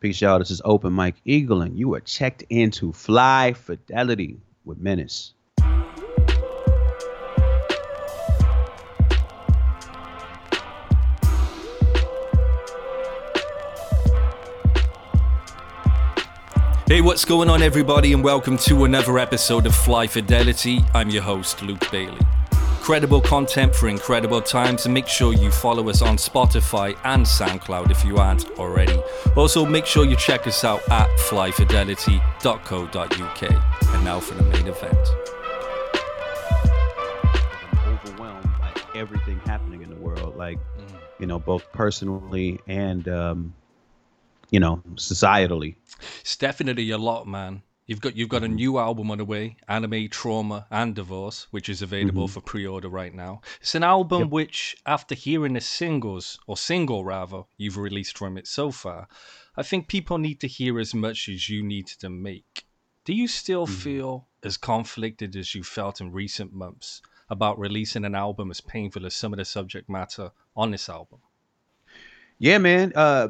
Peace, y'all. This is Open Mike Eagle, and you are checked into Fly Fidelity with Menace. Hey, what's going on, everybody, and welcome to another episode of Fly Fidelity. I'm your host, Luke Bailey. Incredible content for incredible times, and make sure you follow us on Spotify and SoundCloud if you aren't already. Also, make sure you check us out at flyfidelity.co.uk. And now for the main event. I'm overwhelmed by everything happening in the world, like, you know, both personally and, um, you know, societally. It's definitely a lot, man. You've got you've got a mm-hmm. new album on the way, Anime Trauma and Divorce, which is available mm-hmm. for pre-order right now. It's an album which, after hearing the singles or single rather you've released from it so far, I think people need to hear as much as you need to make. Do you still mm-hmm. feel as conflicted as you felt in recent months about releasing an album as painful as some of the subject matter on this album? Yeah, man. Uh,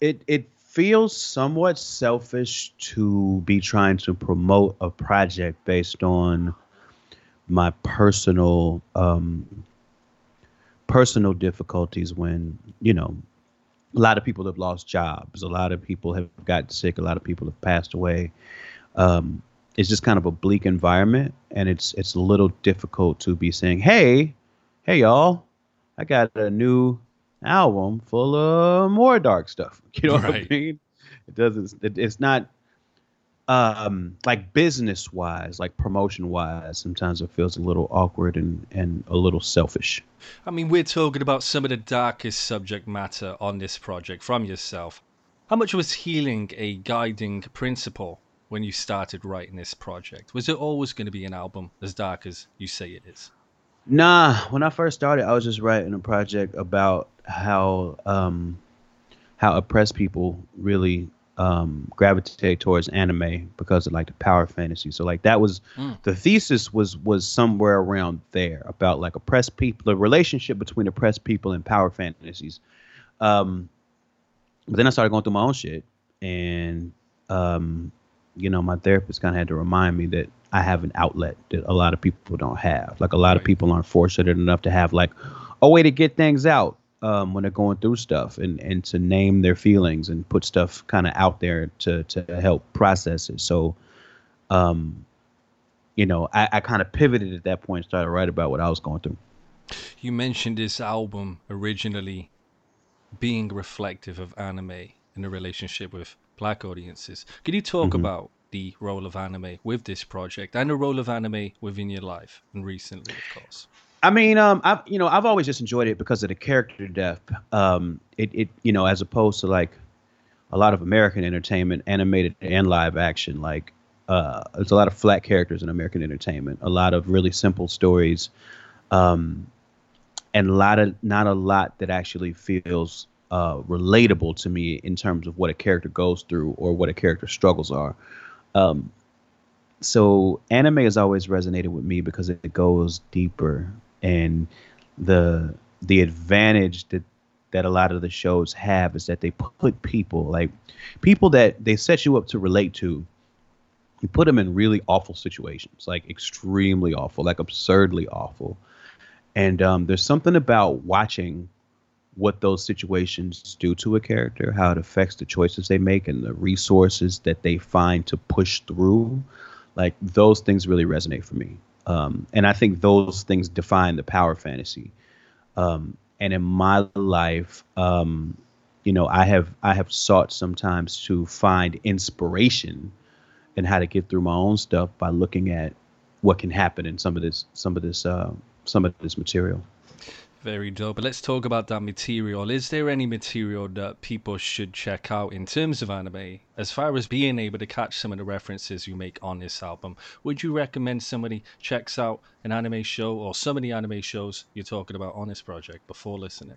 it it feels somewhat selfish to be trying to promote a project based on my personal um, personal difficulties when you know a lot of people have lost jobs, a lot of people have gotten sick, a lot of people have passed away. Um, it's just kind of a bleak environment, and it's it's a little difficult to be saying, "Hey, hey, y'all, I got a new album full of more dark stuff." You know what I mean? It doesn't. It, it's not um like business wise like promotion wise sometimes it feels a little awkward and and a little selfish I mean, we're talking about some of the darkest subject matter on this project from yourself. How much was healing a guiding principle when you started writing this project? Was it always going to be an album as dark as you say it is? Nah, when I first started, I was just writing a project about how um, how oppressed people really um, gravitate towards anime because of like the power fantasy. So like that was Mm. the thesis was was somewhere around there about like oppressed people, the relationship between oppressed people and power fantasies. Um, but then I started going through my own shit, and um, you know, my therapist kind of had to remind me that I have an outlet that a lot of people don't have. Like a lot of people aren't fortunate enough to have like a way to get things out um, when they're going through stuff and and to name their feelings and put stuff kind of out there to to help process it. So, um, you know, I, I kind of pivoted at that point, and started to write about what I was going through. You mentioned this album originally being reflective of anime in a relationship with black audiences. Could you talk about the role of anime with this project and the role of anime within your life and recently, of course? I mean, um, I've you know I've always just enjoyed it because of the character depth. Um, it it you know as opposed to like a lot of American entertainment, animated and live action. Like uh, there's a lot of flat characters in American entertainment. A lot of really simple stories, um, and a lot of not a lot that actually feels uh, relatable to me in terms of what a character goes through or what a character's struggles are. Um, so anime has always resonated with me because it goes deeper and the the advantage that that a lot of the shows have is that they put people like people that they set you up to relate to you put them in really awful situations like extremely awful like absurdly awful and um, there's something about watching what those situations do to a character, how it affects the choices they make, and the resources that they find to push through. Like those things really resonate for me, um, and I think those things define the power fantasy. Um, and in my life, um, you know, I have I have sought sometimes to find inspiration in how to get through my own stuff by looking at what can happen in some of this some of this uh, some of this material. Very dope. But let's talk about that material. Is there any material that people should check out in terms of anime? As far as being able to catch some of the references you make on this album, would you recommend somebody checks out an anime show or some of the anime shows you're talking about on this project before listening?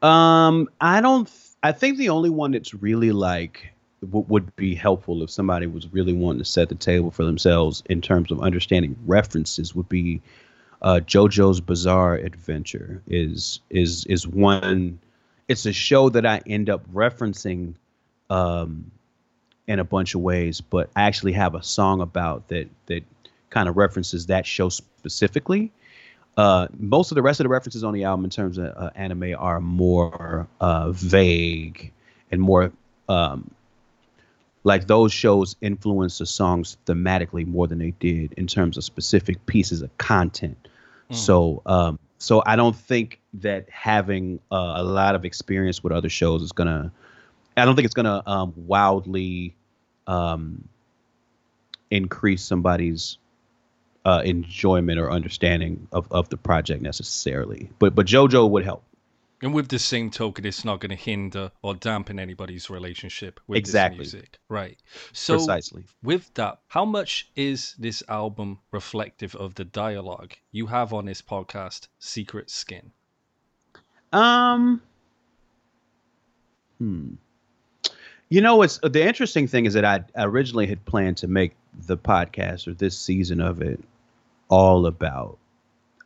Um, I don't. th- I think the only one that's really like w- would be helpful if somebody was really wanting to set the table for themselves in terms of understanding references would be uh, JoJo's Bizarre Adventure. Is is is one. It's a show that I end up referencing um, in a bunch of ways, but I actually have a song about that that kind of references that show specifically. Uh, most of the rest of the references on the album in terms of uh, anime are more uh, vague and more um, like those shows influence the songs thematically more than they did in terms of specific pieces of content. Mm. So, um, so I don't think that having uh, a lot of experience with other shows is gonna. I don't think it's gonna um, wildly um, increase somebody's uh, enjoyment or understanding of, of the project necessarily. But but JoJo would help. And with the same token, it's not going to hinder or dampen anybody's relationship with exactly. this music. Right. So Precisely. with that, how much is this album reflective of the dialogue you have on this podcast, Secret Skin? Um Hmm. You know, it's the interesting thing is that I originally had planned to make the podcast or this season of it all about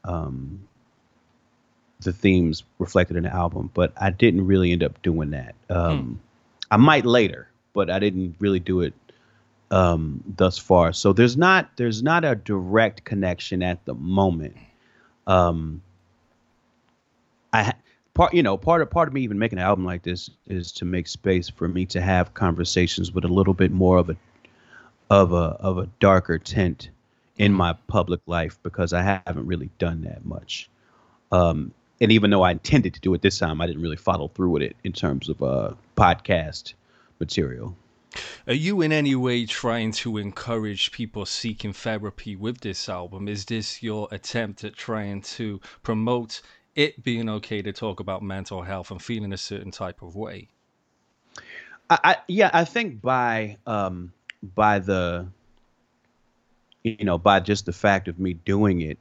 um, the themes reflected in the album, but I didn't really end up doing that. Um, hmm. I might later, but I didn't really do it um, thus far. So there's not there's not a direct connection at the moment. Um, I part you know part of part of me even making an album like this is to make space for me to have conversations with a little bit more of a of a of a darker tint in my public life because I haven't really done that much. Um, and even though I intended to do it this time, I didn't really follow through with it in terms of uh, podcast material. Are you in any way trying to encourage people seeking therapy with this album? Is this your attempt at trying to promote it being okay to talk about mental health and feeling a certain type of way? I, I yeah, I think by um, by the you know by just the fact of me doing it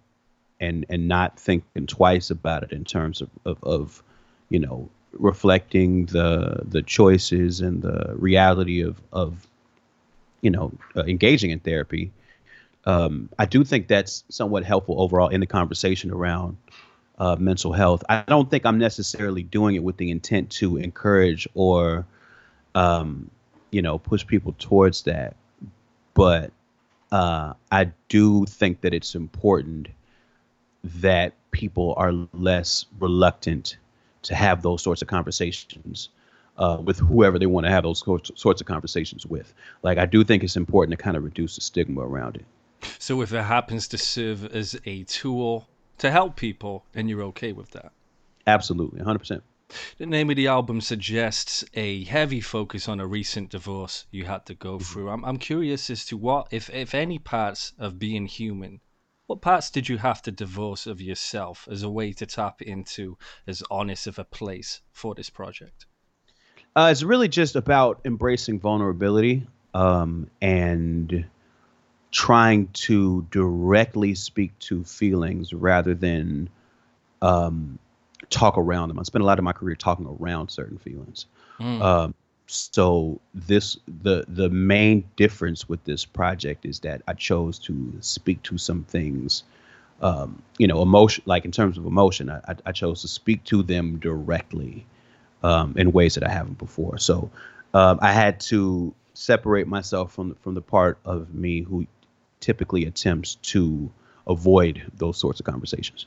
and and not thinking twice about it in terms of, of, of you know reflecting the the choices and the reality of of you know uh, engaging in therapy um, I do think that's somewhat helpful overall in the conversation around uh, mental health. I don't think I'm necessarily doing it with the intent to encourage or, um, you know, push people towards that. But uh, I do think that it's important that people are less reluctant to have those sorts of conversations uh, with whoever they want to have those sorts of conversations with. Like, I do think it's important to kind of reduce the stigma around it. So, if it happens to serve as a tool to help people, then you're okay with that? Absolutely, 100%. The name of the album suggests a heavy focus on a recent divorce you had to go mm-hmm. through. I'm, I'm curious as to what, if, if any parts of being human what parts did you have to divorce of yourself as a way to tap into as honest of a place for this project? Uh, it's really just about embracing vulnerability um, and trying to directly speak to feelings rather than um, talk around them. I spent a lot of my career talking around certain feelings. Mm. Um, so this the the main difference with this project is that I chose to speak to some things, um, you know, emotion like in terms of emotion, I, I chose to speak to them directly um, in ways that I haven't before. So um, I had to separate myself from from the part of me who typically attempts to avoid those sorts of conversations.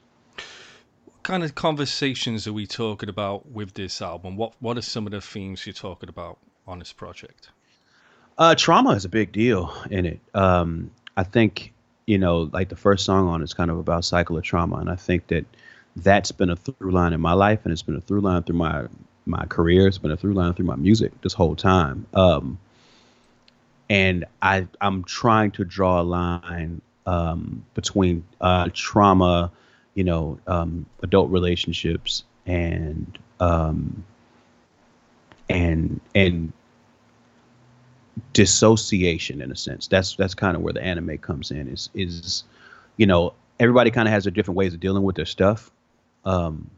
Kind of conversations are we talking about with this album? What What are some of the themes you're talking about on this project? Uh, trauma is a big deal in it. Um, I think you know, like the first song on it's kind of about cycle of trauma, and I think that that's been a through line in my life, and it's been a through line through my my career. It's been a through line through my music this whole time. Um, and I I'm trying to draw a line um, between uh, trauma, you know, um, adult relationships, and um, and and dissociation in a sense. That's that's kind of where the anime comes in. Is is you know everybody kind of has their different ways of dealing with their stuff. Um,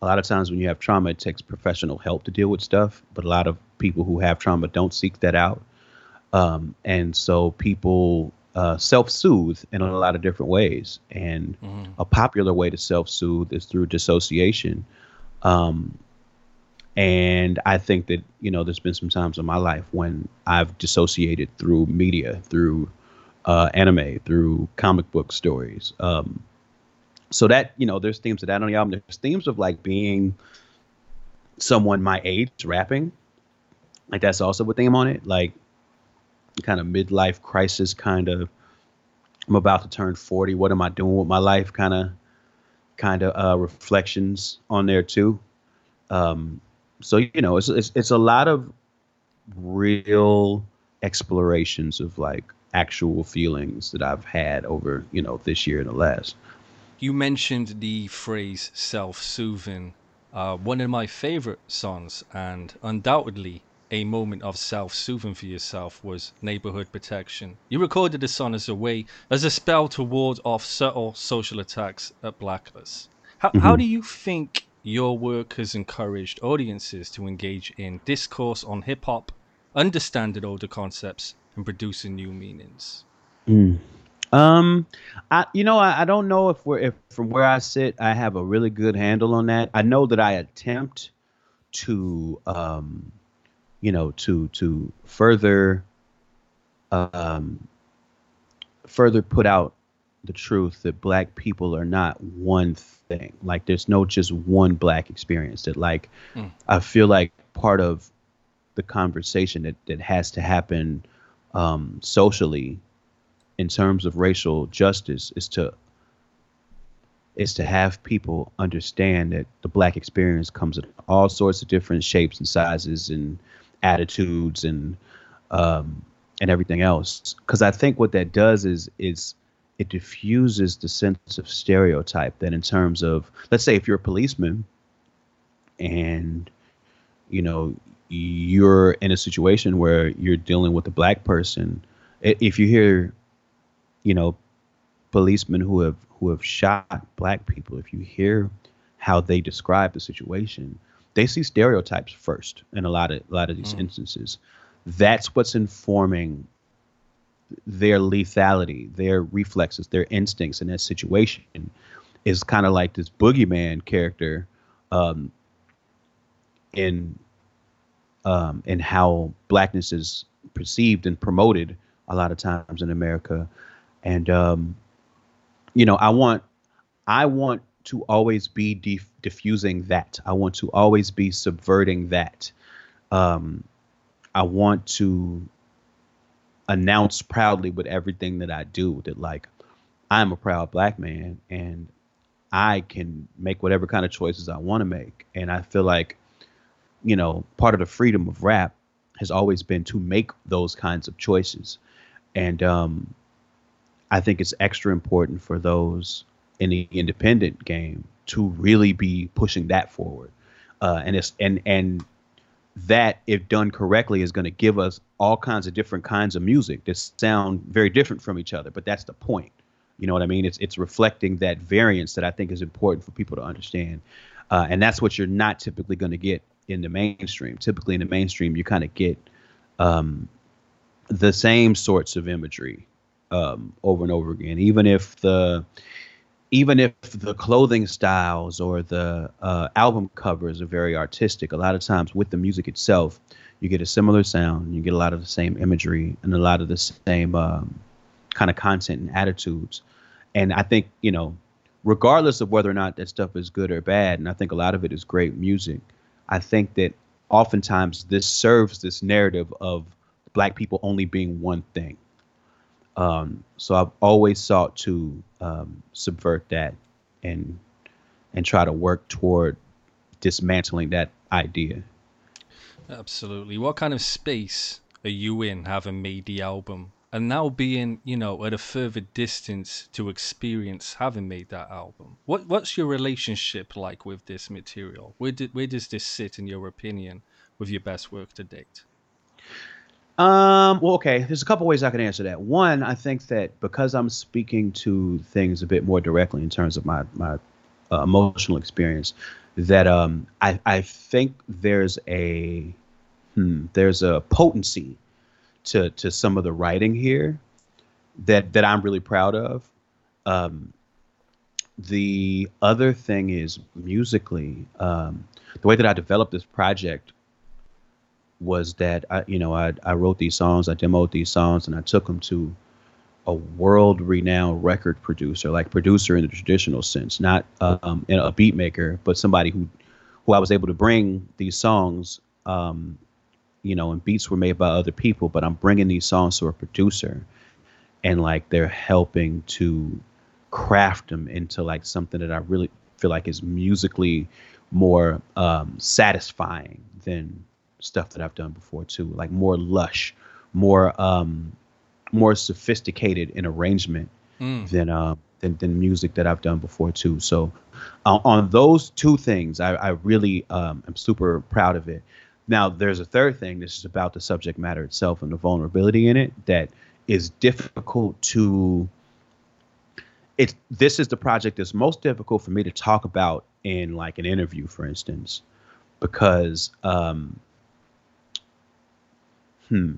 a lot of times when you have trauma, it takes professional help to deal with stuff. But a lot of people who have trauma don't seek that out. Um, and so people uh, self-soothe in a lot of different ways. And mm-hmm. a popular way to self-soothe is through dissociation. Um, And I think that you know, there's been some times in my life when I've dissociated through media, through uh, anime, through comic book stories. Um, so that you know, there's themes of that on the album. There's themes of like being someone my age rapping. Like that's also a theme on it. Like kind of midlife crisis kind of I'm about to turn 40. What am I doing with my life? Kind of kind of uh, reflections on there too. Um, so you know, it's, it's it's a lot of real explorations of like actual feelings that I've had over you know this year and the last. You mentioned the phrase self-soothing. Uh, one of my favorite songs, and undoubtedly a moment of self-soothing for yourself was neighborhood protection. You recorded the song as a way, as a spell to ward off subtle social attacks at blackness. How, mm-hmm. how do you think your work has encouraged audiences to engage in discourse on hip hop, understanding older concepts, and producing new meanings? Mm. Um, I you know I, I don't know if we're if from where I sit I have a really good handle on that. I know that I attempt to um you know, to to further um, further put out the truth that black people are not one thing. Like there's no just one black experience. That like mm. I feel like part of the conversation that that has to happen um, socially in terms of racial justice is to is to have people understand that the black experience comes in all sorts of different shapes and sizes and attitudes and um, and everything else. Because I think what that does is is it diffuses the sense of stereotype that in terms of let's say if you're a policeman and you know you're in a situation where you're dealing with a black person if you hear you know policemen who have who have shot black people if you hear how they describe the situation they see stereotypes first in a lot of a lot of these mm. instances. That's what's informing their lethality, their reflexes, their instincts in that situation. Is kind of like this boogeyman character um, in um, in how blackness is perceived and promoted a lot of times in America. And um, you know, I want I want to always be def- diffusing that. I want to always be subverting that. Um, I want to announce proudly with everything that I do that like I'm a proud black man and I can make whatever kind of choices I want to make. And I feel like, you know, part of the freedom of rap has always been to make those kinds of choices. And um, I think it's extra important for those in the independent game to really be pushing that forward. Uh, and it's and and that if done correctly is going to give us all kinds of different kinds of music that sound very different from each other. But that's the point. You know what I mean? It's it's reflecting that variance that I think is important for people to understand, uh, and that's what you're not typically going to get in the mainstream. Typically in the mainstream, you kind of get um, the same sorts of imagery um, over and over again, even if the even if the clothing styles or the uh, album covers are very artistic, a lot of times with the music itself, you get a similar sound, you get a lot of the same imagery and a lot of the same um, kind of content and attitudes. And I think, you know, regardless of whether or not that stuff is good or bad, and I think a lot of it is great music, I think that oftentimes this serves this narrative of black people only being one thing. Um, so I've always sought to um, subvert that and and try to work toward dismantling that idea. Absolutely. What kind of space are you in having made the album and now being, you know, at a further distance to experience having made that album? What what's your relationship like with this material? Where did where does this sit in your opinion with your best work to date? Um, well, okay. There's a couple ways I can answer that. One, I think that because I'm speaking to things a bit more directly in terms of my my uh, emotional experience, that um, I I think there's a hmm, there's a potency to to some of the writing here that that I'm really proud of. Um, the other thing is musically, um, the way that I developed this project was that I, you know, I, I wrote these songs, I demoed these songs, and I took them to a world-renowned record producer, like producer in the traditional sense, not um, a beat maker, but somebody who, who I was able to bring these songs, um, you know, and beats were made by other people, but I'm bringing these songs to a producer, and like they're helping to craft them into like something that I really feel like is musically more um, satisfying than stuff that I've done before too, like more lush, more um, more sophisticated in arrangement mm. than uh, than than music that I've done before too. So uh, on those two things, I, I really um, am super proud of it. Now there's a third thing. This is about the subject matter itself and the vulnerability in it that is difficult to it's this is the project that's most difficult for me to talk about in like an interview, for instance, because um, hmm.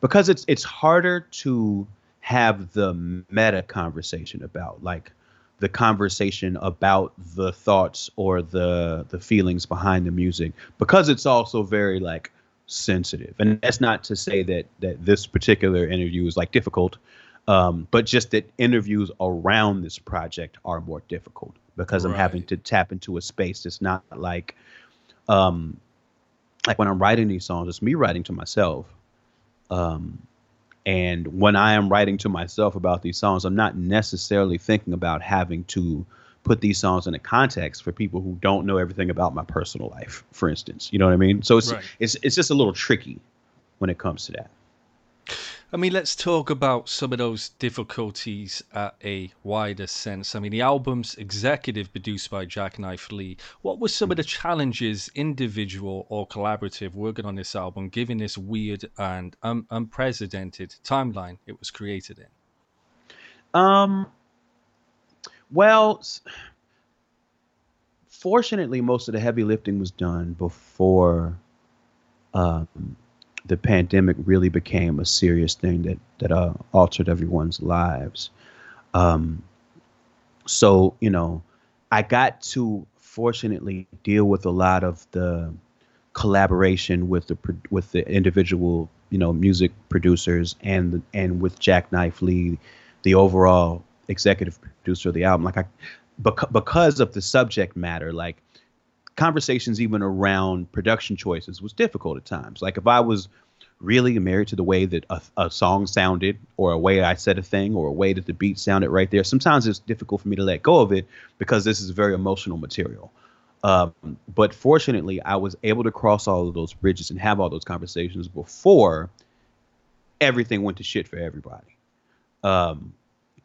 Because it's it's harder to have the meta conversation about like the conversation about the thoughts or the the feelings behind the music because it's also very like sensitive. And that's not to say that that this particular interview is like difficult, um, but just that interviews around this project are more difficult because right. I'm having to tap into a space that's not like, um, like when I'm writing these songs, it's me writing to myself. Um, and when I am writing to myself about these songs, I'm not necessarily thinking about having to put these songs in a context for people who don't know everything about my personal life, for instance. You know what I mean? So it's right. it's it's just a little tricky when it comes to that. I mean, let's talk about some of those difficulties at a wider sense. I mean, the album's executive produced by Jacknife Lee. What were some of the challenges, individual or collaborative, working on this album, given this weird and un- unprecedented timeline it was created in? Um, well, fortunately, most of the heavy lifting was done before um, the pandemic really became a serious thing that that uh, altered everyone's lives. Um, so you know, I got to fortunately deal with a lot of the collaboration with the with the individual you know music producers and and with Jacknife Lee, the overall executive producer of the album. Like I, bec- because of the subject matter, like conversations even around production choices was difficult at times. Like if I was really married to the way that a, a, song sounded or a way I said a thing or a way that the beat sounded right there, sometimes it's difficult for me to let go of it because this is very emotional material. Um, but fortunately, I was able to cross all of those bridges and have all those conversations before everything went to shit for everybody. Um,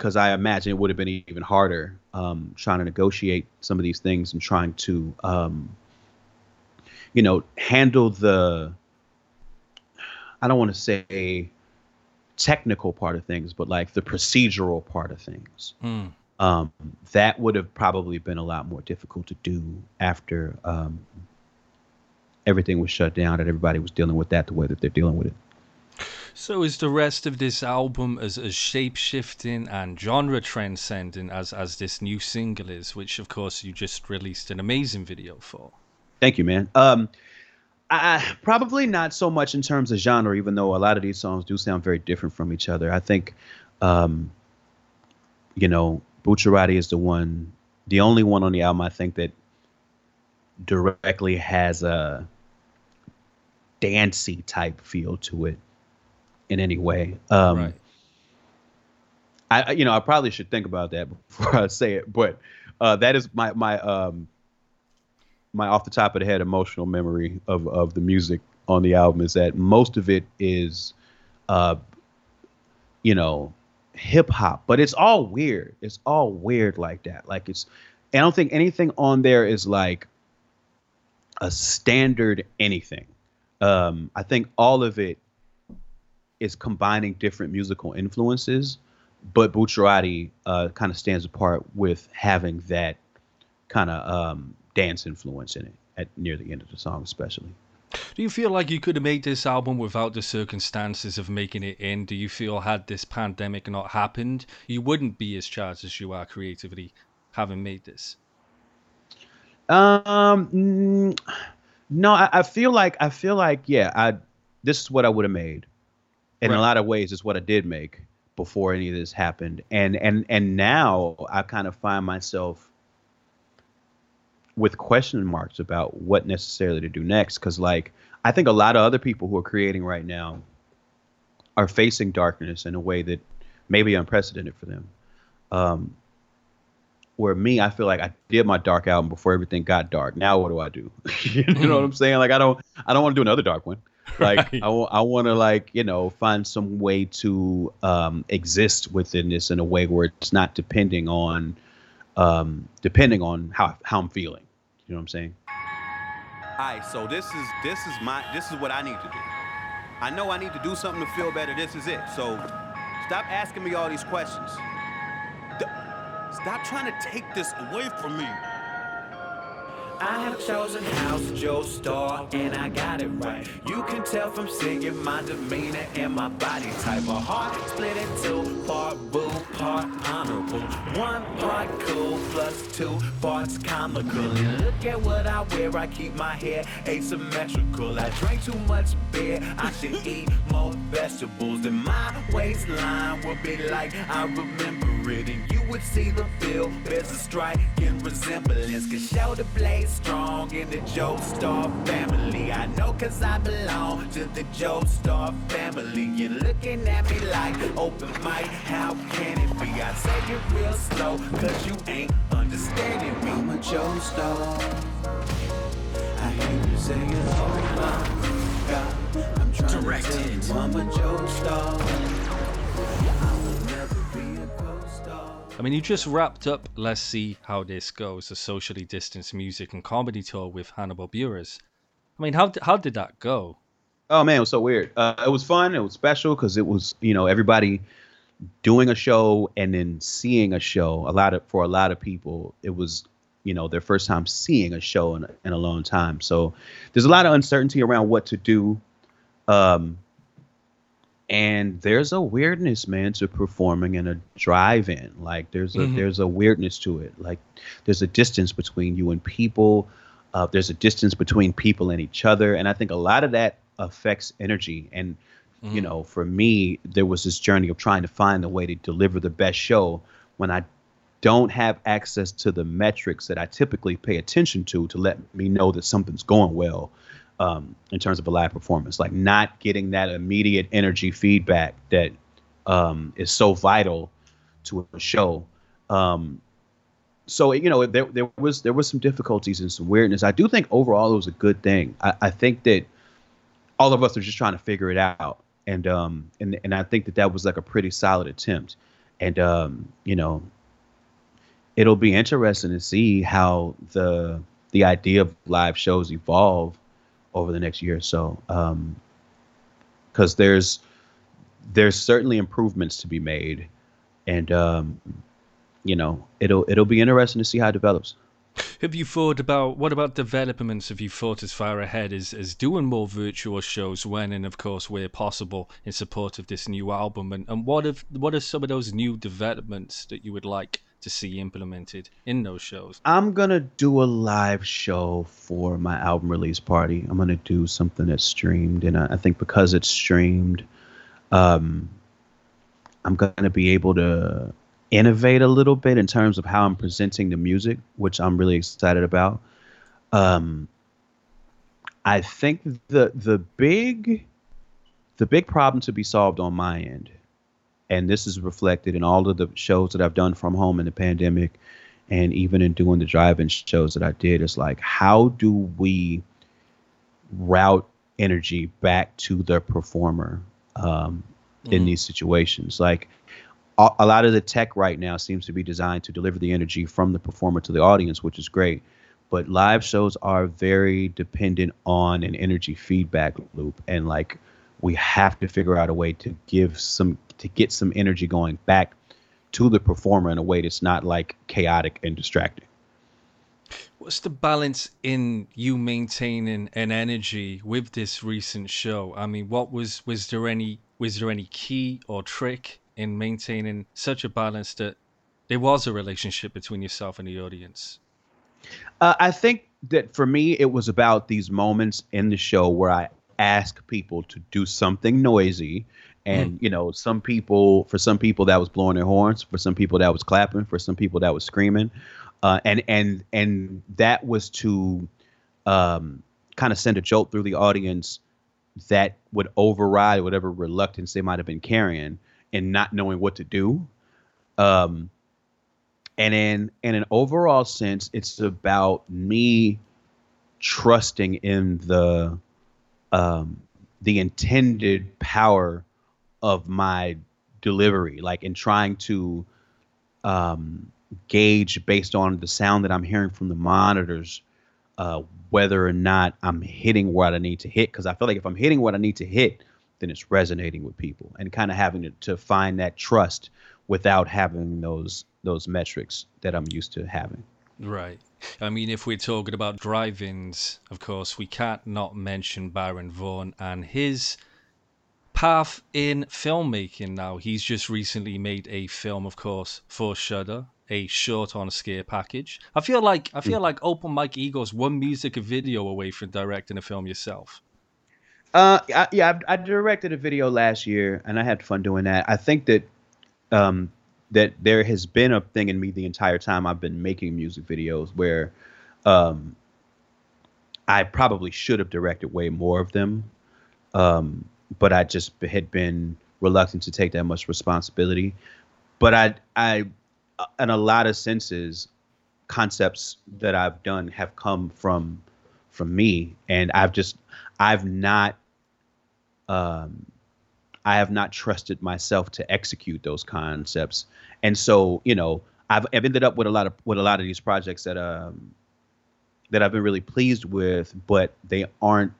because I imagine it would have been even harder um, trying to negotiate some of these things and trying to, um, you know, handle the. I don't want to say technical part of things, but like the procedural part of things. Mm. Um, that would have probably been a lot more difficult to do after um, everything was shut down and everybody was dealing with that the way that they're dealing with it. So is the rest of this album as, as shape shifting and genre transcending as as this new single is, which of course you just released an amazing video for. Thank you, man. Um, I, probably not so much in terms of genre, even though a lot of these songs do sound very different from each other. I think, um, you know, Bucciarati is the one, the only one on the album I think that directly has a dancey type feel to it in any way. Um, right. I, you know, I probably should think about that before I say it, but uh, that is my my um, my off the top of the head emotional memory of of the music on the album is that most of it is, uh, you know, hip hop, but it's all weird. It's all weird like that. Like it's, I don't think anything on there is like a standard anything. Um, I think all of it is combining different musical influences, but Bucciarati uh, kind of stands apart with having that kind of um, dance influence in it at near the end of the song, especially. Do you feel like you could have made this album without the circumstances of making it in? Do you feel had this pandemic not happened, you wouldn't be as charged as you are creatively having made this? Um, no, I, I, feel like I feel like yeah, I this is what I would have made, and right. in a lot of ways, it's what I did make before any of this happened, and and and now I kind of find myself with question marks about what necessarily to do next. Because like i think a lot of other people who are creating right now are facing darkness in a way that may be unprecedented for them. Um, where me i feel like i did my dark album before everything got dark. Now what do i do? You know what i'm saying? Like i don't i don't want to do another dark one like right. I, I want to like you know find some way to um, exist within this in a way where it's not depending on um, depending on how how I'm feeling. You know what I'm saying? All right, so this is this is my this is what I need to do. I know I need to do something to feel better. This is it. So stop asking me all these questions. Stop trying to take this away from me. I have chosen House Joestar, and I got it right. You can tell from singing my demeanor and my body type. My heart split into part boo, part honorable. One part cool plus two parts comical. And look at what I wear, I keep my hair asymmetrical. I drink too much beer, I should eat more vegetables. Then my waistline would be like, I remember it. And you would see the feel, there's a striking resemblance. Cause show the blaze strong in the Joestar family. I know cause I belong to the Joestar family. You're looking at me like open mic, how can it be? I say it real slow cause you ain't understanding me. I'm a Joestar. I hear you say it, oh my Directed. I mean, you just wrapped up Let's See How This Goes, a socially distanced music and comedy tour with Hannibal Buress. I mean, how, how did that go? Oh, man, it was so weird. Uh, it was fun. It was special because it was, you know, everybody doing a show and then seeing a show. A lot of, for a lot of people, it was, you know, their first time seeing a show in, in a long time. So there's a lot of uncertainty around what to do. Um, and there's a weirdness man to performing in a drive-in like there's a mm-hmm. there's a weirdness to it like there's a distance between you and people uh, there's a distance between people and each other and i think a lot of that affects energy and mm-hmm. you know for me there was this journey of trying to find a way to deliver the best show when i don't have access to the metrics that i typically pay attention to to let me know that something's going well um, in terms of a live performance, like not getting that immediate energy feedback that um, is so vital to a show. Um, so you know there there was there was some difficulties and some weirdness. I do think overall it was a good thing. I, I think that all of us are just trying to figure it out, and um and and I think that that was like a pretty solid attempt, and um you know it'll be interesting to see how the the idea of live shows evolve over the next year or so. Because um, there's there's certainly improvements to be made, and um, you know it'll it'll be interesting to see how it develops. Have you thought about what about developments? Have you thought as far ahead as, as doing more virtual shows when and of course where possible in support of this new album? And, and what if what are some of those new developments that you would like to see implemented in those shows? I'm gonna do a live show for my album release party. I'm gonna do something that's streamed, and I, think because it's streamed, um, I'm gonna be able to innovate a little bit in terms of how I'm presenting the music, which I'm really excited about. Um, I think the the big the big problem to be solved on my end and this is reflected in all of the shows that I've done from home in the pandemic and even in doing the drive-in shows that I did. It's like how do we route energy back to the performer um, mm. in these situations? Like a, a lot of the tech right now seems to be designed to deliver the energy from the performer to the audience which is great. But live shows are very dependent on an energy feedback loop. And like we have to figure out a way to give some to get some energy going back to the performer in a way that's not like chaotic and distracting. What's the balance in you maintaining an energy with this recent show? I mean, what was was there any was there any key or trick in maintaining such a balance that there was a relationship between yourself and the audience? Uh, I think that for me, it was about these moments in the show where I ask people to do something noisy. And, mm. you know, some people, for some people, that was blowing their horns. For some people, that was clapping. For some people, that was screaming uh, and and and that was to um, kind of send a jolt through the audience that would override whatever reluctance they might have been carrying and not knowing what to do. Um, and in in an overall sense, it's about me trusting in the um, the intended power of my delivery, like in trying to um, gauge based on the sound that I'm hearing from the monitors uh, whether or not I'm hitting what I need to hit. Because I feel like if I'm hitting what I need to hit, then it's resonating with people, and kind of having to, to find that trust without having those those metrics that I'm used to having. Right. I mean, if we're talking about drive-ins, of course, we can't not mention Baron Vaughn and his path in filmmaking now. He's just recently made a film, of course, for Shudder, a short on a scare package. I feel like I feel mm. like Open Mike Eagles one music video away from directing a film yourself. Uh, I, yeah, I, I, directed a video last year, and I had fun doing that. I think that, um, that there has been a thing in me the entire time I've been making music videos where, um, I probably should have directed way more of them, um, but I just had been reluctant to take that much responsibility. But I I in a lot of senses, concepts that I've done have come from from me, and I've just I've not um, I have not trusted myself to execute those concepts, and so you know I've, I've ended up with a lot of with a lot of these projects that um that I've been really pleased with, but they aren't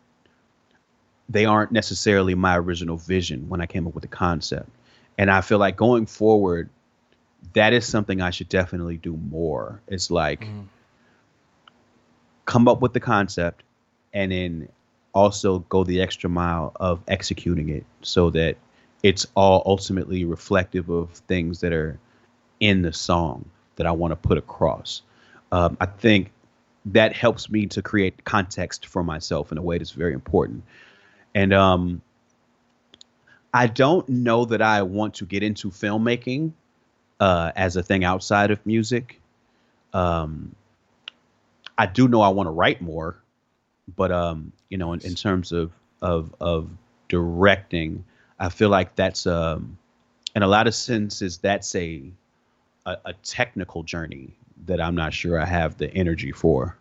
they aren't necessarily my original vision when I came up with the concept. And I feel like going forward, that is something I should definitely do more. It's like mm. come up with the concept and then also go the extra mile of executing it so that it's all ultimately reflective of things that are in the song that I want to put across. Um, I think that helps me to create context for myself in a way that's very important. And um, I don't know that I want to get into filmmaking uh, as a thing outside of music. Um, I do know I want to write more, but um, you know, in, in terms of of of directing, I feel like that's um, in a lot of senses that's a, a a technical journey that I'm not sure I have the energy for.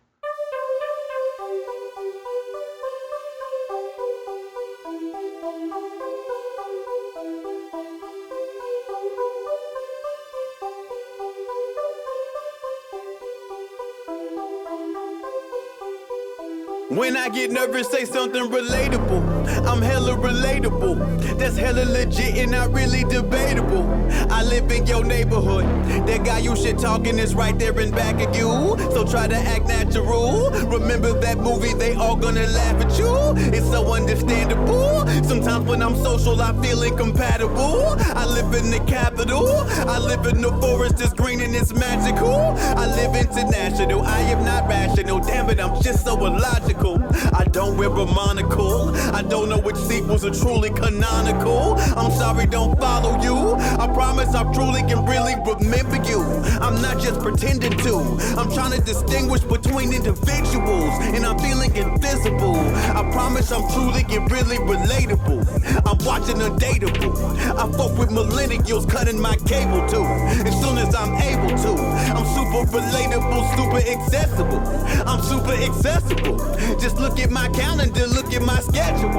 When I get nervous, say something relatable. I'm hella relatable. That's hella legit and not really debatable. I live in your neighborhood. That guy you shit talking is right there in back of you. So try to act natural. Remember that movie, they all gonna laugh at you. It's so understandable. Sometimes when I'm social, I feel incompatible. I live in the capital. I live in the forest, it's green and it's magical. I live international. I am not rational. Damn it, I'm just so illogical. I don't wear a monocle. I don't know which sequels are truly canonical. I'm sorry, don't follow you. I promise I truly can really remember you. I'm not just pretending to. I'm trying to distinguish between individuals, and I'm feeling invisible. I promise I'm truly and really relatable. I'm watching undateable. I fuck with millennials cutting my cable too. As soon as I'm able to, I'm super relatable, super accessible. I'm super accessible. Just look at my calendar, look at my schedule.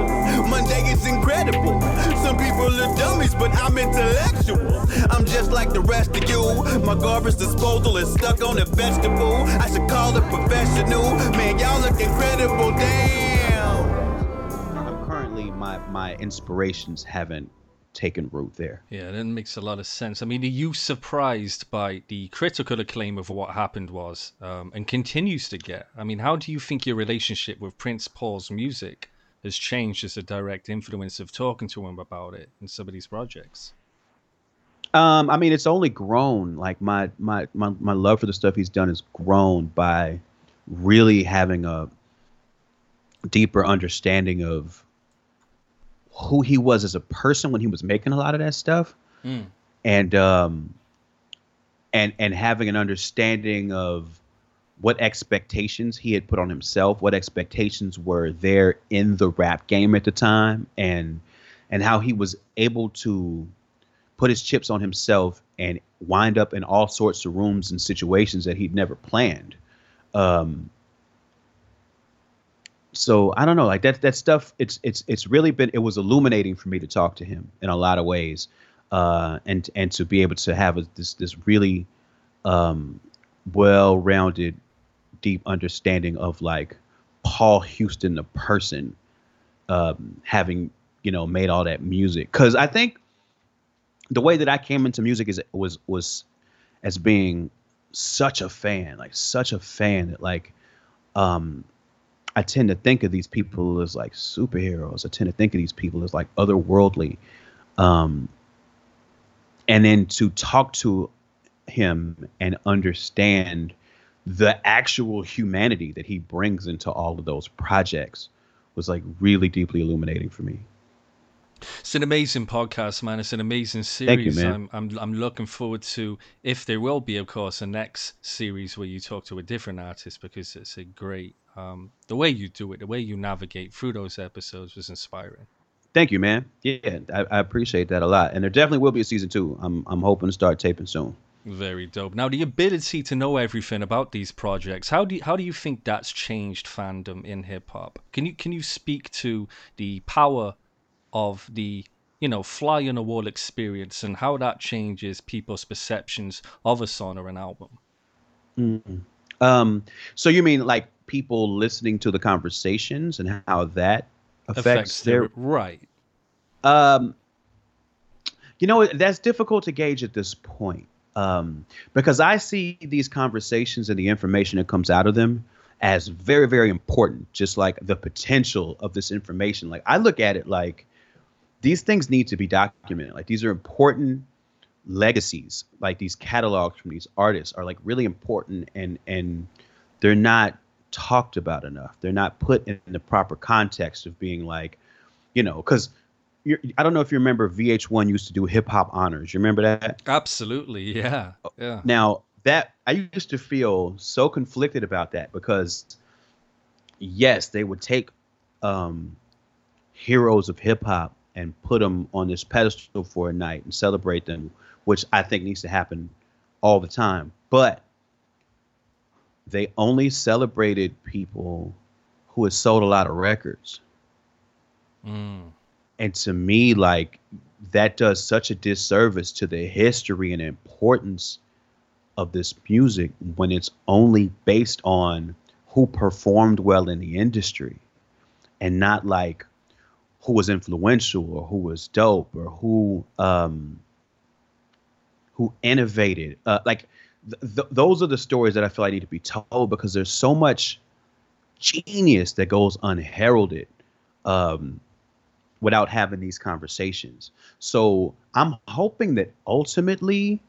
Monday is incredible. Some people are dummies, but I'm intellectual. I'm just like the rest of you. My garbage disposal is stuck on a vegetable. I should call it professional. Man, y'all look incredible. Damn. I'm currently my my inspirations haven't taken root there. Yeah, that makes a lot of sense. I mean, are you surprised by the critical acclaim of what happened was um, and continues to get? I mean, how do you think your relationship with Prince Paul's music has changed as a direct influence of talking to him about it in some of these projects? Um, I mean, it's only grown. Like my, my my my love for the stuff he's done has grown by really having a deeper understanding of who he was as a person when he was making a lot of that stuff, Mm. and um, and and having an understanding of what expectations he had put on himself, what expectations were there in the rap game at the time, and and how he was able to put his chips on himself and wind up in all sorts of rooms and situations that he'd never planned. Um, so I don't know, like that that stuff. It's it's it's really been it was illuminating for me to talk to him in a lot of ways, uh, and and to be able to have a, this this really um, well-rounded, deep understanding of like Paul Huston, the person, um, having you know made all that music. Because I think the way that I came into music is was was as being such a fan, like such a fan that like um I tend to think of these people as like superheroes. I tend to think of these people as like otherworldly. Um and then to talk to him and understand the actual humanity that he brings into all of those projects was like really deeply illuminating for me. It's an amazing podcast, man. It's an amazing Thank you, series. man. I'm, I'm I'm looking forward to if there will be, of course, a next series where you talk to a different artist because it's a great um, the way you do it, the way you navigate through those episodes was inspiring. Thank you, man. Yeah, I, I appreciate that a lot. And there definitely will be a season two. I'm I'm hoping to start taping soon. Very dope. Now, the ability to know everything about these projects, how do you, how do you think that's changed fandom in hip hop? Can you can you speak to the power of the you know fly on the wall experience and how that changes people's perceptions of a song or an album? Um, so you mean like people listening to the conversations and how that affects, their right. Um, you know, that's difficult to gauge at this point um, because I see these conversations and the information that comes out of them as very, very important. Just like the potential of this information. Like I look at it like these things need to be documented. Like these are important legacies. Like these catalogs from these artists are like really important, and and they're not talked about enough. They're not put in the proper context of being like, you know, because you're, I don't know if you remember VH1 used to do hip hop honors. You remember that? Absolutely, yeah, yeah. Now that I used to feel so conflicted about that because yes, they would take um, heroes of hip hop and put them on this pedestal for a night and celebrate them, which I think needs to happen all the time. But they only celebrated people who had sold a lot of records. Mm. And to me, like that does such a disservice to the history and importance of this music when it's only based on who performed well in the industry and not like who was influential or who was dope or who um who innovated uh like th- th- those are the stories that i feel I need to be told because there's so much genius that goes unheralded um without having these conversations. So i'm hoping that ultimately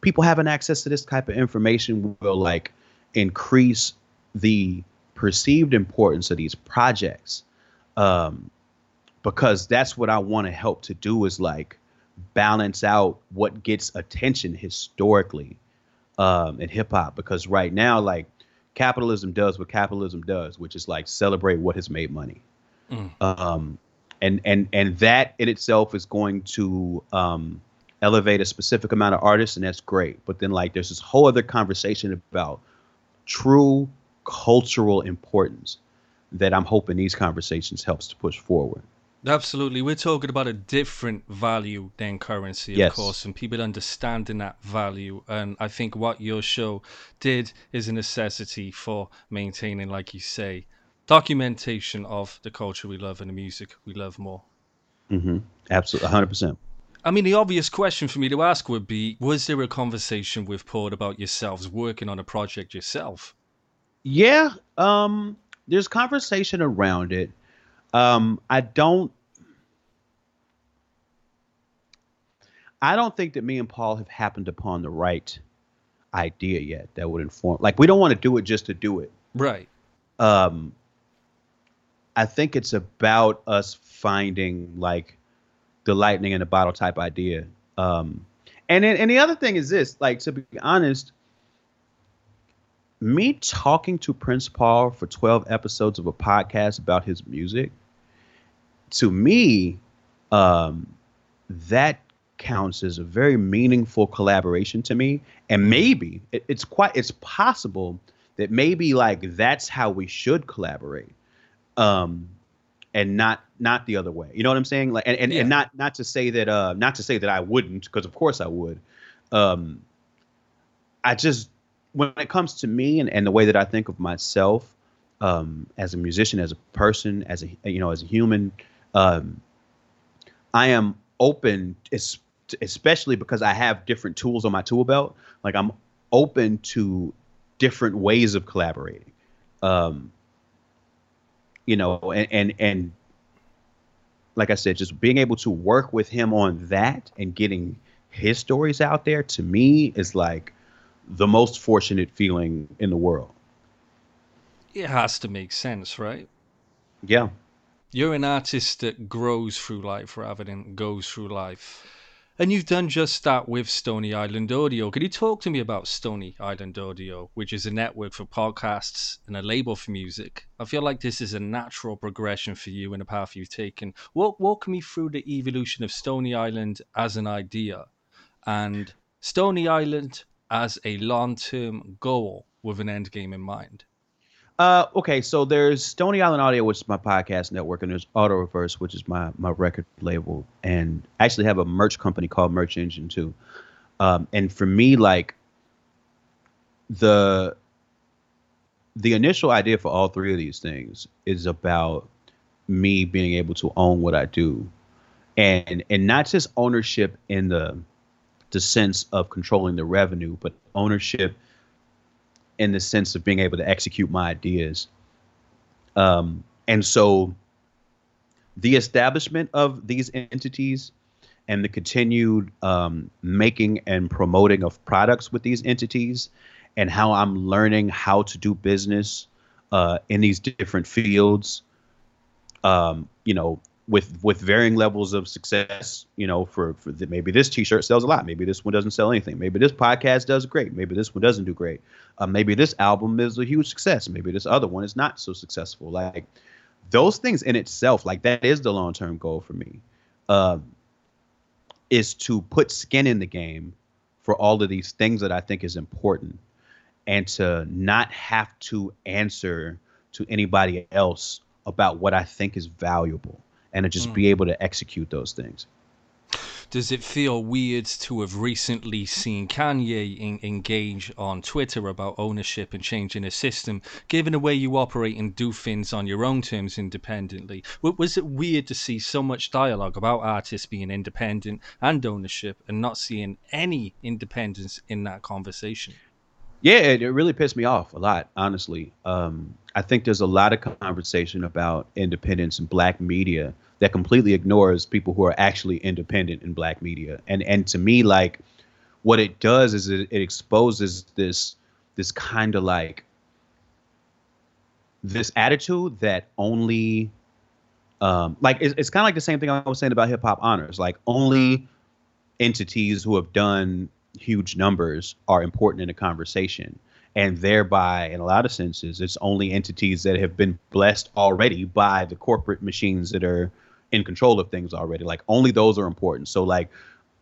people having access to this type of information will like increase the perceived importance of these projects. Um because that's what i want to help to do is like balance out what gets attention historically um in hip hop because right now like capitalism does what capitalism does which is like celebrate what has made money. Mm. um and and and that in itself is going to um elevate a specific amount of artists and that's great. But then like there's this whole other conversation about true cultural importance that i'm hoping these conversations helps to push forward Absolutely. We're talking about a different value than currency, of Yes. course, and people understanding that value. And I think what your show did is a necessity for maintaining, like you say, documentation of the culture we love and the music we love more. hmm absolutely 100% I mean, the obvious question for me to ask would be: Was there a conversation with Port about yourselves working on a project yourself? Yeah, um, there's conversation around it. Um, I don't. I don't think that me and Paul have happened upon the right idea yet that would inform. Like, we don't want to do it just to do it. Right. Um, I think it's about us finding like the lightning in a bottle type idea. Um, and then, and the other thing is this, like to be honest, me talking to Prince Paul for 12 episodes of a podcast about his music, to me, um, that counts as a very meaningful collaboration to me. And maybe it, it's quite, it's possible that maybe like that's how we should collaborate. Um, and not not the other way. You know what I'm saying? Like and, and, yeah. and not not to say that uh not to say that I wouldn't, because of course I would. Um I just when it comes to me and, and the way that I think of myself, um, as a musician, as a person, as a you know, as a human, um, I am open, especially because I have different tools on my tool belt. Like I'm open to different ways of collaborating. Um, you know, and, and and like I said, just being able to work with him on that and getting his stories out there to me is like the most fortunate feeling in the world. It has to make sense, right? Yeah. You're an artist that grows through life rather than goes through life. And you've done just that with Stony Island Audio. Could you talk to me about Stony Island Audio, which is a network for podcasts and a label for music? I feel like this is a natural progression for you and a path you've taken. Walk, walk me through the evolution of Stony Island as an idea and Stony Island as a long term goal with an end game in mind. Uh, okay, so there's Stony Island Audio, which is my podcast network, and there's Auto Reverse, which is my my record label, and I actually have a merch company called Merch Engine too. Um, and for me, like the the initial idea for all three of these things is about me being able to own what I do, and and not just ownership in the the sense of controlling the revenue, but ownership in the sense of being able to execute my ideas. Um, and so the establishment of these entities and the continued um, making and promoting of products with these entities and how I'm learning how to do business uh, in these different fields, um, you know, with with varying levels of success. You know, for, for the, maybe this T-shirt sells a lot, maybe this one doesn't sell anything, maybe this podcast does great, maybe this one doesn't do great. Uh, maybe this album is a huge success, maybe this other one is not so successful. Like those things in itself, like that is the long term goal for me, uh, is to put skin in the game for all of these things that I think is important, and to not have to answer to anybody else about what I think is valuable and to just mm. be able to execute those things. Does it feel weird to have recently seen Kanye in, engage on Twitter about ownership and changing the system, given the way you operate and do things on your own terms independently? Was it weird to see so much dialogue about artists being independent and ownership and not seeing any independence in that conversation? Yeah, it, it really pissed me off a lot, honestly. Um, I think there's a lot of conversation about independence in black media that completely ignores people who are actually independent in black media. And and to me, like what it does is it, it exposes this this kind of like this attitude that only um, like it's, it's kind of like the same thing I was saying about hip hop honors. Like only entities who have done huge numbers are important in a conversation and thereby in a lot of senses it's only entities that have been blessed already by the corporate machines that are in control of things already. Like only those are important. So like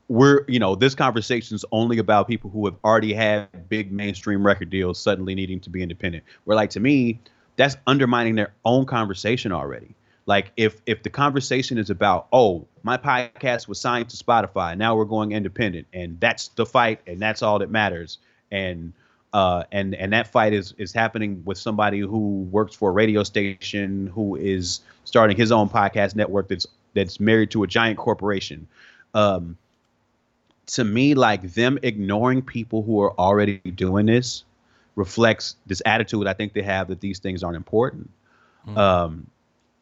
we're you know this conversation is only about people who have already had big mainstream record deals suddenly needing to be independent. Where like to me that's undermining their own conversation already. Like if if the conversation is about oh my podcast was signed to spotify now we're going independent and that's the fight and that's all that matters and uh, and and that fight is is happening with somebody who works for a radio station who is starting his own podcast network that's that's married to a giant corporation. Um, to me, like them ignoring people who are already doing this reflects this attitude I think they have that these things aren't important. Mm. Um,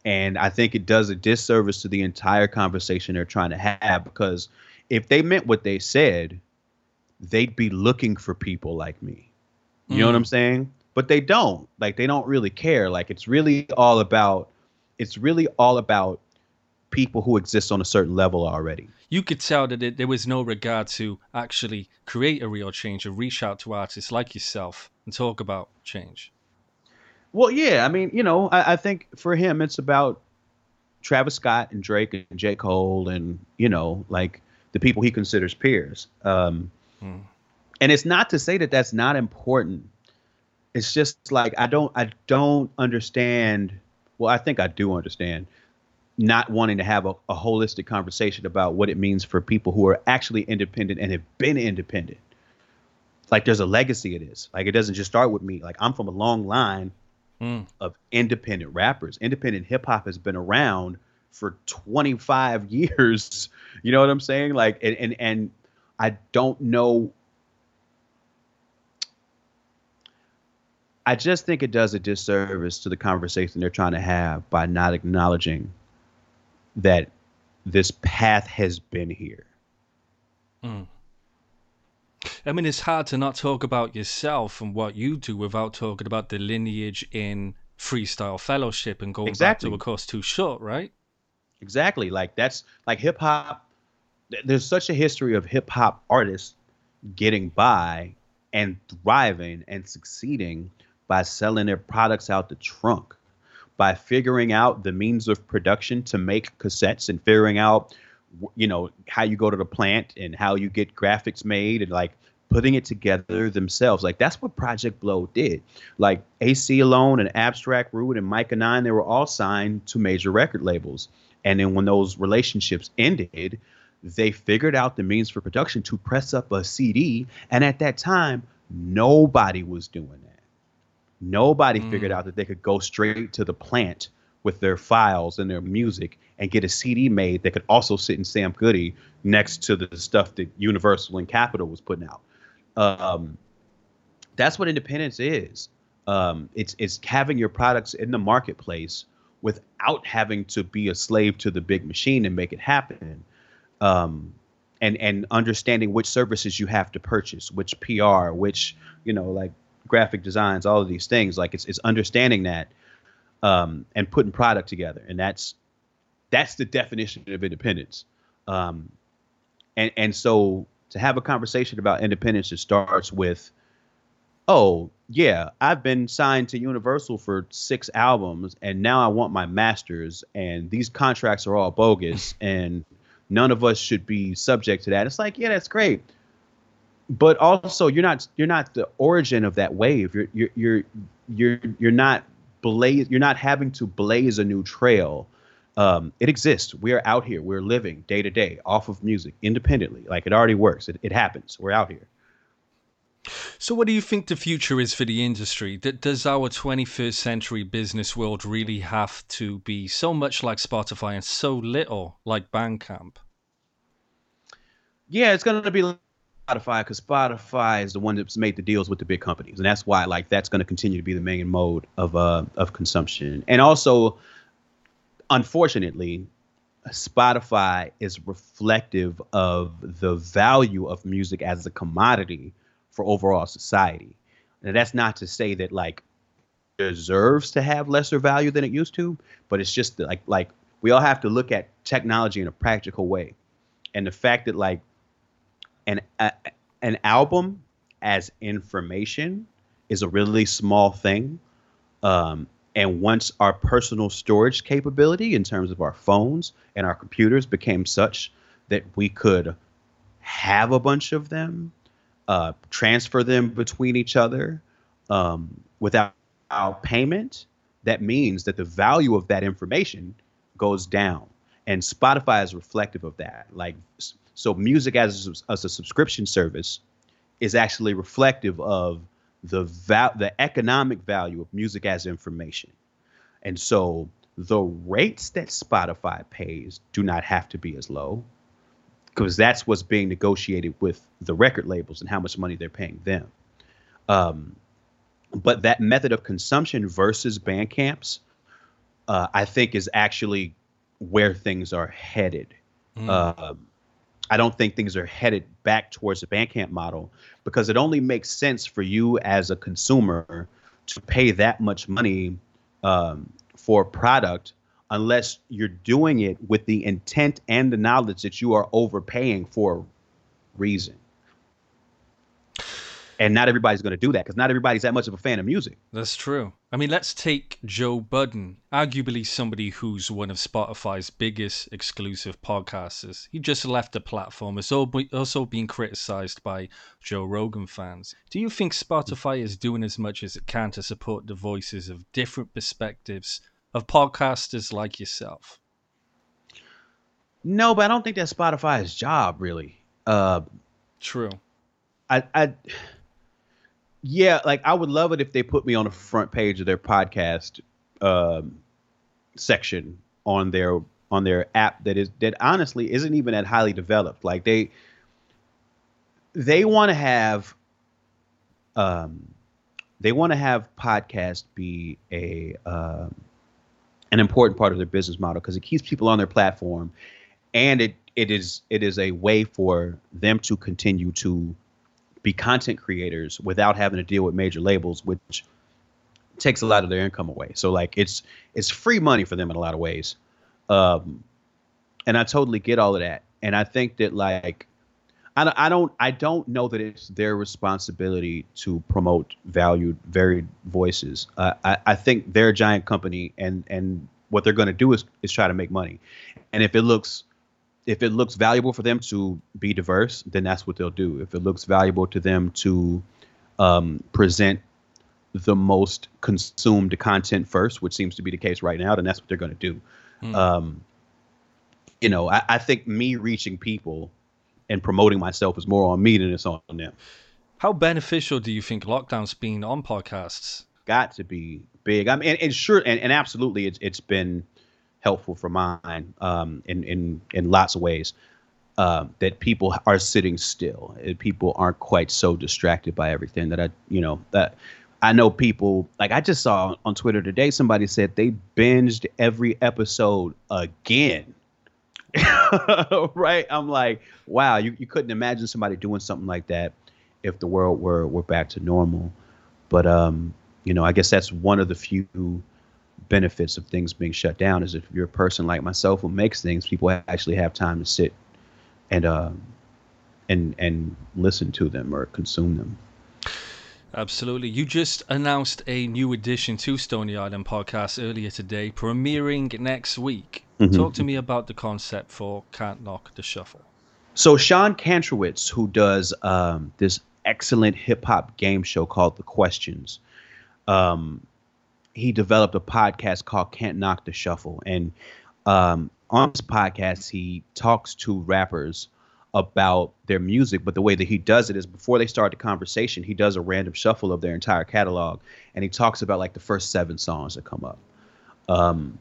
and I think it does a disservice to the entire conversation they're trying to have because if they meant what they said, they'd be looking for people like me. You mm. know what I'm mm. saying? But they don't. Like they don't really care. Like it's really all about it's really all about people who exist on a certain level already. You could tell that it, there was no regard to actually create a real change or reach out to artists like yourself and talk about change. Well, yeah, I mean, you know, I, I think for him it's about Travis Scott and Drake and J. Cole and you know, like the people he considers peers. Um, hmm. And it's not to say that that's not important. It's just like I don't, I don't understand. Well, I think I do understand not wanting to have a, a holistic conversation about what it means for people who are actually independent and have been independent. Like there's a legacy it is. Like it doesn't just start with me. Like I'm from a long line mm. of independent rappers. Independent hip hop has been around for 25 years. You know what I'm saying? Like, and and, and I don't know. I just think it does a disservice to the conversation they're trying to have by not acknowledging that this path has been here. Mm. I mean, it's hard to not talk about yourself and what you do without talking about the lineage in freestyle fellowship and going exactly. back to a course too short, right? Exactly. Like that's like hip hop. There's such a history of hip hop artists getting by and thriving and succeeding by selling their products out the trunk, by figuring out the means of production to make cassettes and figuring out you know how you go to the plant and how you get graphics made and like putting it together themselves. Like that's what Project Blowed did. Like Aceyalone and abstract rude and Myka 9 they were all signed to major record labels. And then when those relationships ended they figured out the means for production to press up a cd and at that time nobody was doing nobody mm. figured out that they could go straight to the plant with their files and their music and get a CD made that could also sit in Sam Goody next to the stuff that Universal and Capitol was putting out. Um, that's what independence is. Um, it's it's having your products in the marketplace without having to be a slave to the big machine and make it happen. Um, and and understanding which services you have to purchase, which PR, which you know like graphic designs, all of these things. Like it's it's understanding that um, and putting product together, and that's that's the definition of independence. Um, and and so to have a conversation about independence, it starts with, oh yeah, I've been signed to Universal for six albums, and now I want my masters, and these contracts are all bogus, and none of us should be subject to that. It's like, yeah, that's great, but also you're not you're not the origin of that wave. You're you're you're you're you're not blaze you're not having to blaze a new trail. Um, it exists. We are out here. We're living day to day off of music independently. Like it already works. It, it happens. We're out here. So, what do you think the future is for the industry? Does our 21st century business world really have to be so much like Spotify and so little like Bandcamp? Yeah, it's going to be Spotify because Spotify is the one that's made the deals with the big companies, and that's why like that's going to continue to be the main mode of uh of consumption. And also, unfortunately, Spotify is reflective of the value of music as a commodity for overall society. And that's not to say that like deserves to have lesser value than it used to, but it's just like like we all have to look at technology in a practical way. And the fact that like an a, an album as information is a really small thing. Um, and once our personal storage capability in terms of our phones and our computers became such that we could have a bunch of them, uh, transfer them between each other um, without payment, that means that the value of that information goes down. And Spotify is reflective of that. Like so music as a, as a subscription service is actually reflective of the val- the economic value of music as information. And so the rates that Spotify pays do not have to be as low. because that's what's being negotiated with the record labels and how much money they're paying them. Um, but that method of consumption versus Bandcamp's, uh, I think, is actually where things are headed. Mm. Uh, I don't think things are headed back towards the Bandcamp model because it only makes sense for you as a consumer to pay that much money um, for a product unless you're doing it with the intent and the knowledge that you are overpaying for a reason and not everybody's going to do that because not everybody's that much of a fan of music. That's true. I mean, let's take Joe Budden, arguably somebody who's one of Spotify's biggest exclusive podcasters. He just left the platform. It's also being criticized by Joe Rogan fans. Do you think Spotify is doing as much as it can to support the voices of different perspectives of podcasters like yourself? No, but I don't think that's Spotify's job, really. Uh, True. I, I yeah, like I would love it if they put me on the front page of their podcast um, section on their on their app that is that honestly isn't even that highly developed. Like they they want to have um they want to have podcast be a um, an important part of their business model because it keeps people on their platform and it it is it is a way for them to continue to be content creators without having to deal with major labels, which takes a lot of their income away. So like it's it's free money for them in a lot of ways. Um, and I totally get all of that. And I think that like I don't, I don't I don't know that it's their responsibility to promote valued varied voices. Uh, I I think they're a giant company and and what they're going to do is is try to make money. And if it looks if it looks valuable for them to be diverse, then that's what they'll do. If it looks valuable to them to um, present the most consumed content first, which seems to be the case right now, then that's what they're going to do. Mm. Um, you know, I, I, think me reaching people and promoting myself is more on me than it's on them. How beneficial do you think lockdown's been on podcasts? Got to be big. I mean, and, and sure, and, and absolutely, it's it's been helpful for mine um, in in in lots of ways. Uh, that people are sitting still. People aren't quite so distracted by everything that I, you know, that I know people like I just saw on Twitter today somebody said they binged every episode again. right? I'm like, wow, you, you couldn't imagine somebody doing something like that if the world were were back to normal. But um, you know, I guess that's one of the few benefits of things being shut down is if you're a person like myself who makes things, people actually have time to sit and uh, and and listen to them or consume them. Absolutely. You just announced a new addition to Stony Island podcast earlier today, premiering next week. Mm-hmm. Talk to me about the concept for Can't Knock the Shuffle. So Sean Kantrowitz, who does um, this excellent hip hop game show called The Questions, um, he developed a podcast called Can't Knock the Shuffle, and um, on this podcast he talks to rappers about their music, but the way that he does it is before they start the conversation, he does a random shuffle of their entire catalog, and he talks about like the first seven songs that come up. Um,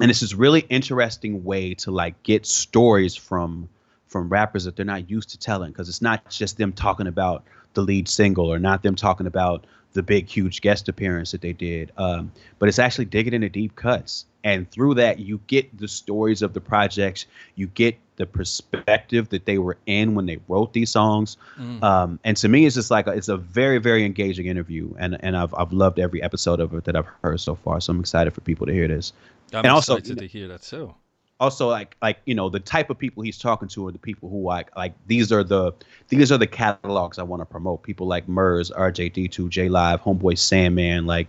and it's this really interesting way to like get stories from from rappers that they're not used to telling because it's not just them talking about the lead single or not them talking about the big huge guest appearance that they did um, but it's actually digging into deep cuts. And through that you get the stories of the projects. You get the perspective that they were in when they wrote these songs. Mm. um, and to me it's just like a, it's a very very engaging interview. And and I've, I've loved every episode of it that i've heard so far. So i'm excited for people to hear this. I'm and excited also, to hear that too also like like you know the type of people he's talking to are the people who like like these are the these are the catalogs I want to promote. People like Murs, RJD2, J Live, Homeboy Sandman, like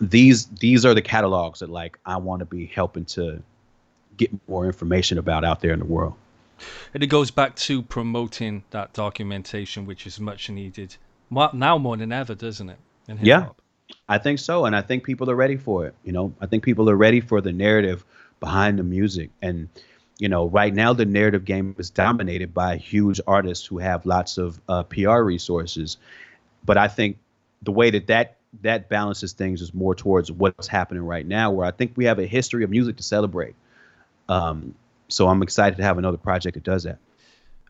these these are the catalogs that like I want to be helping to get more information about out there in the world. And it goes back to promoting that documentation, which is much needed now more than ever, doesn't it? Yeah, I think so, and I think people are ready for it. You know, I think people are ready for the narrative behind the music. And, you know, right now the narrative game is dominated by huge artists who have lots of uh, PR resources. But I think the way that that that balances things is more towards what's happening right now, where I think we have a history of music to celebrate. Um, so I'm excited to have another project that does that.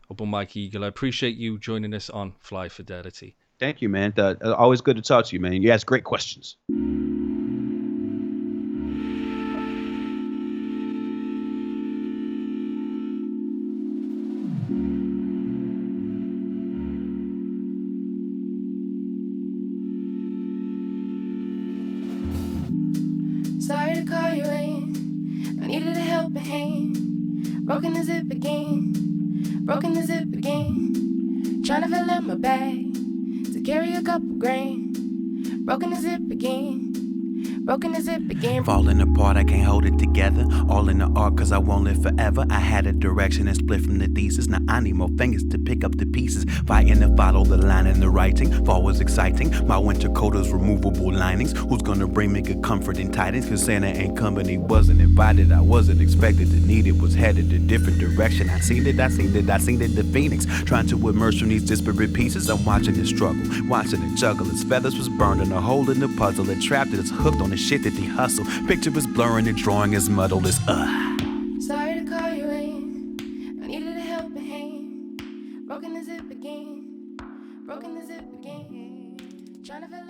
Open Mike Eagle, I appreciate you joining us on Fly Fidelity. Thank you, man. Uh, always good to talk to you, man. You ask great questions. Cause I won't live forever. I had a direction and split from the thesis. Now I need more fingers to pick up the pieces. Fighting to follow the line in the writing. Fall was exciting. My winter coat is removable linings. Who's gonna bring me good comfort and tidings? Cause Santa ain't company wasn't invited. I wasn't expected to need it. Was headed a different direction. I seen it, I seen it, I seen it. The phoenix trying to immerse from these disparate pieces. I'm watching it struggle, watching it juggle. Its feathers was burned and a hole in the puzzle. It trapped it, it's hooked on the shit that they hustle. Picture is blurring, the drawing is muddled. It's uh. Broken the zip again. Trying to fill